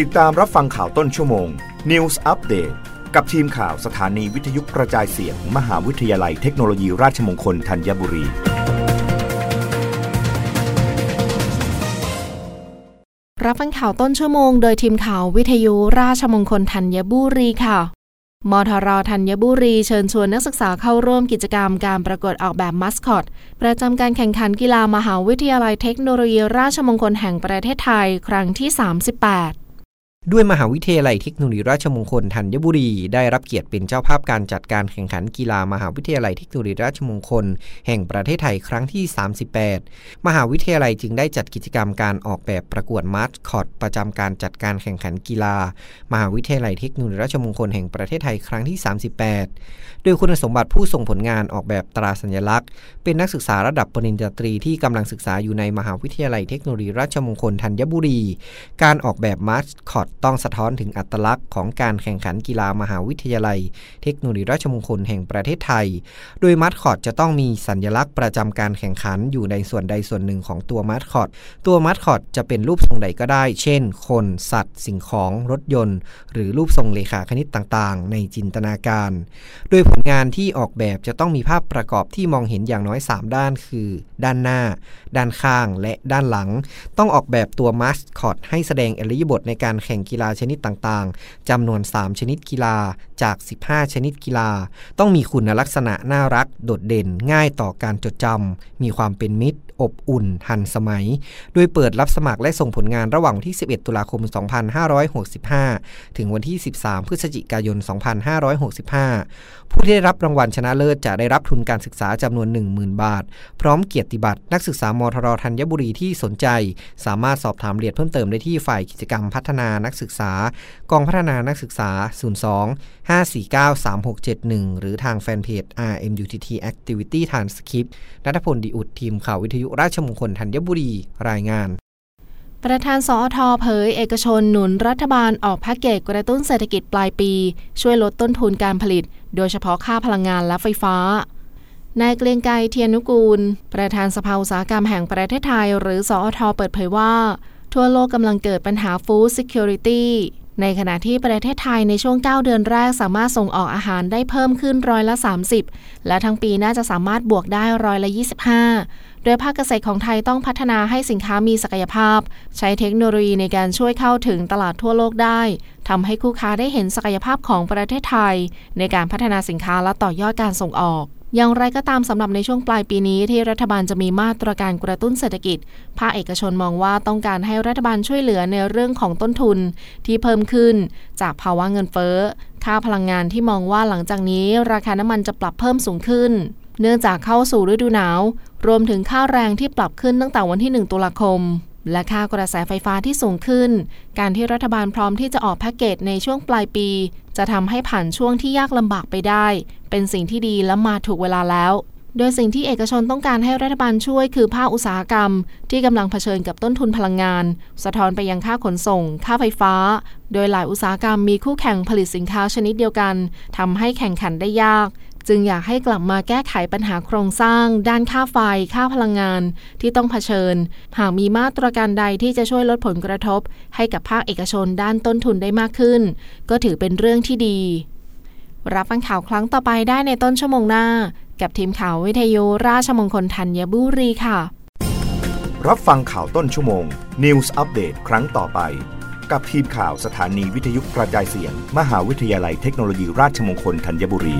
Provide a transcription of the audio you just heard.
ติดตามรับฟังข่าวต้นชั่วโมง News Update กับทีมข่าวสถานีวิทยุกระจายเสียงมมหาวิทยาลัยเทคโนโลยีราชมงคลธัญบุรี รับฟังข่าวต้นชั่วโมงโดยทีมข่าววิทยุราชมงคลธัญบุรีค่ะ มทรธัญบุรีเชิญชวนนักศึกษาเข้าร่วมกิจกรรมการประกวดออกแบบมัสคอต ประจำการแข่งขันกีฬามหาวิทยาลัยเทคโนโลยีราชมงคลแห่งประเทศไทย ครั้งที่ 38 ด้วยมหาวิทยาลัยเทคโนโลยีราชมงคลธัญบุรี ได้รับเกียรติเป็นเจ้าภาพการจัดการแข่งขันกีฬามหาวิทยาลัยเทคโนโลยีราชมงคล แห่งประเทศไทยครั้งที่ 38 มหาวิทยาลัยจึงได้จัดกิจกรรมการออกแบบประกวดมาสคอตประจำการจัดการแข่งขันกีฬา มหาวิทยาลัยเทคโนโลยีราชมงคลแห่งประเทศไทยครั้งที่ 38 โดยคุณสมบัติผู้ส่งผลงานออกแบบตราสัญลักษณ์ เป็นนักศึกษาระดับปริญญาตรีที่กำลังศึกษาอยู่ในมหาวิทยาลัยเทคโนโลยีราชมงคลธัญบุรี การออกแบบมาสคอตต้องสะท้อนถึงอัตลักษณ์ของการแข่งขันกีฬามหาวิทยาลัย เทคโนโลยีราชมงคลแห่งประเทศไทย โดยมัดคอดจะต้องมีสัญลักษณ์ประจำการแข่งขันอยู่ในส่วนใดส่วนหนึ่งของตัวมัดคอดตัวมัดคอดจะเป็นรูปทรงใดก็ได้ เช่น คน สัตว์ สิ่งของรถยนต์ หรือรูปทรงเลขาคณิตต่างๆ ในจินตนาการ โดยผลงานที่ออกแบบจะต้องมีภาพประกอบที่มองเห็นอย่างน้อย 3 ด้านคือ ด้านหน้า ด้านข้างและด้านหลัง ต้องออกแบบตัวมัสคอตให้แสดงอริยบทในการแข่งกีฬาชนิดต่างๆ จำนวน 3 ชนิดกีฬาจาก 15 ชนิดกีฬา ต้องมีคุณลักษณะน่ารัก โดดเด่นง่ายต่อการจดจำ มีความเป็นมิตร อบอุ่น ทันสมัย โดยเปิดรับสมัครและส่งผลงานระหว่างที่ 11 ตุลาคม 2565 ถึงวันที่ 13 พฤศจิกายน 2565 ผู้ที่ได้รับรางวัลชนะเลิศจะได้รับทุนการศึกษาจำนวน 10,000 บาท พร้อมเกียรติบัตรนักศึกษามทรธัญบุรีที่สนใจ สามารถสอบถามเรียนเพิ่มเติมได้ที่ฝ่ายกิจกรรมพัฒนานักศึกษา กองพัฒนานักศึกษา 02 549 3671 หรือทางแฟนเพจ RMUTT Activity Transcript นัทพลดีอุดทีมข่าววิทยุราชมงคลธัญบุรี รายงานประธานสอทอเผยเอกชนหนุนรัฐบาลออกแพ็กเกจกระตุ้นเศรษฐกิจปลายปี ช่วยลดต้นทุนการผลิต โดยเฉพาะค่าพลังงานและไฟฟ้า นายเกรียงไกรเทียนุกูล ประธานสภาอุตสาหกรรมแห่งประเทศไทย หรือสอทอเปิดเผยว่า ทั่วโลกกำลังเกิดปัญหา Food Security ในขณะที่ประเทศไทยในช่วง 9 เดือนแรกสามารถส่งออกอาหารได้เพิ่มขึ้นร้อยละ 30 และทั้งปีน่าจะสามารถบวกได้ร้อยละ 25 โดยภาคเกษตรของไทยต้องพัฒนาให้สินค้ามีศักยภาพ ใช้เทคโนโลยีในการช่วยเข้าถึงตลาดทั่วโลกได้ทำให้คู่ค้าได้เห็นศักยภาพของประเทศไทย ในการพัฒนาสินค้าและต่อยอดการส่งออก อย่างไรก็ตามสำหรับในช่วงปลายปีนี้ที่รัฐบาลจะมีมาตรการกระตุ้นเศรษฐกิจ ภาคเอกชนมองว่าต้องการให้รัฐบาลช่วยเหลือในเรื่องของต้นทุนที่เพิ่มขึ้น จากภาวะเงินเฟ้อ ค่าพลังงานที่มองว่าหลังจากนี้ ราคาน้ำมันจะปรับเพิ่มสูงขึ้น เนื่องจากเข้าสู่ฤดูหนาว รวมถึงค่าแรงที่ปรับขึ้นตั้งแต่วันที่ 1 ตุลาคม และค่ากระแสไฟฟ้าที่สูงขึ้น การที่รัฐบาลพร้อมที่จะออกแพ็กเกจในช่วงปลายปี จะทำให้ผ่านช่วงที่ยากลำบากไปได้ เป็นสิ่งที่ดีและมาถูกเวลาแล้ว โดยสิ่งที่เอกชนต้องการให้รัฐบาลช่วยคือภาคอุตสาหกรรม ที่กำลังเผชิญกับต้นทุนพลังงาน สะท้อนไปยังค่าขนส่ง ค่าไฟฟ้า โดยหลายอุตสาหกรรมมีคู่แข่งผลิตสินค้าชนิดเดียวกันทำให้แข่งขันได้ยาก จึงอยากให้กลับมาแก้ไขปัญหาโครงสร้าง ด้านค่าไฟ ค่าพลังงานที่ต้องเผชิญ หากมีมาตรการใดที่จะช่วยลดผลกระทบ ให้กับภาคเอกชนด้านต้นทุนได้มากขึ้น ก็ถือเป็นเรื่องที่ดี รับฟังข่าวครั้งต่อไปได้ในต้นชั่วโมงหน้า กับทีมข่าววิทยุราชมงคลธัญบุรีค่ะ รับฟังข่าวต้นชั่วโมง News อัปเดตครั้งต่อไป กับทีมข่าวสถานีวิทยุกระจายเสียง มหาวิทยาลัยเทคโนโลยีราชมงคลธัญบุรี